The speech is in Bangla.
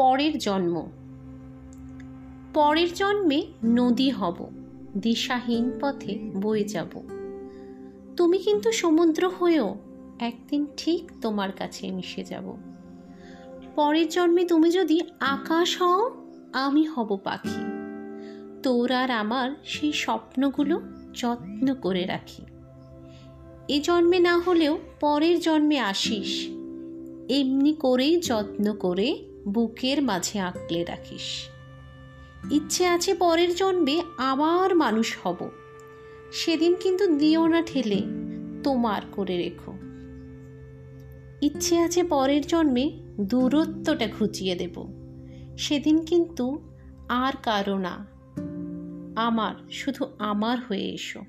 পরের জন্ম। পরের জন্মে নদী হব, দিশাহীন পথে বয়ে যাব। তুমি কিন্তু সমুদ্র হয়েও একদিন ঠিক তোমার কাছে মিশে যাব। পরের জন্মে তুমি যদি আকাশ হও, আমি হব পাখি। তোর আর আমার সেই স্বপ্নগুলো যত্ন করে রাখি। এ জন্মে না হলেও পরের জন্মে আসিস। এমনি করেই যত্ন করে বুকের মাঝে আঁকলে রাখিস। ইচ্ছে আছে পরের জন্মে আবার মানুষ হব। সেদিন কিন্তু দিও না ঠেলে, তোমার করে রেখো। ইচ্ছে আছে পরের জন্মে দূরত্বটা ঘুচিয়ে দেব। সেদিন কিন্তু আর কারও না। আমার, শুধু আমার হয়ে এসো।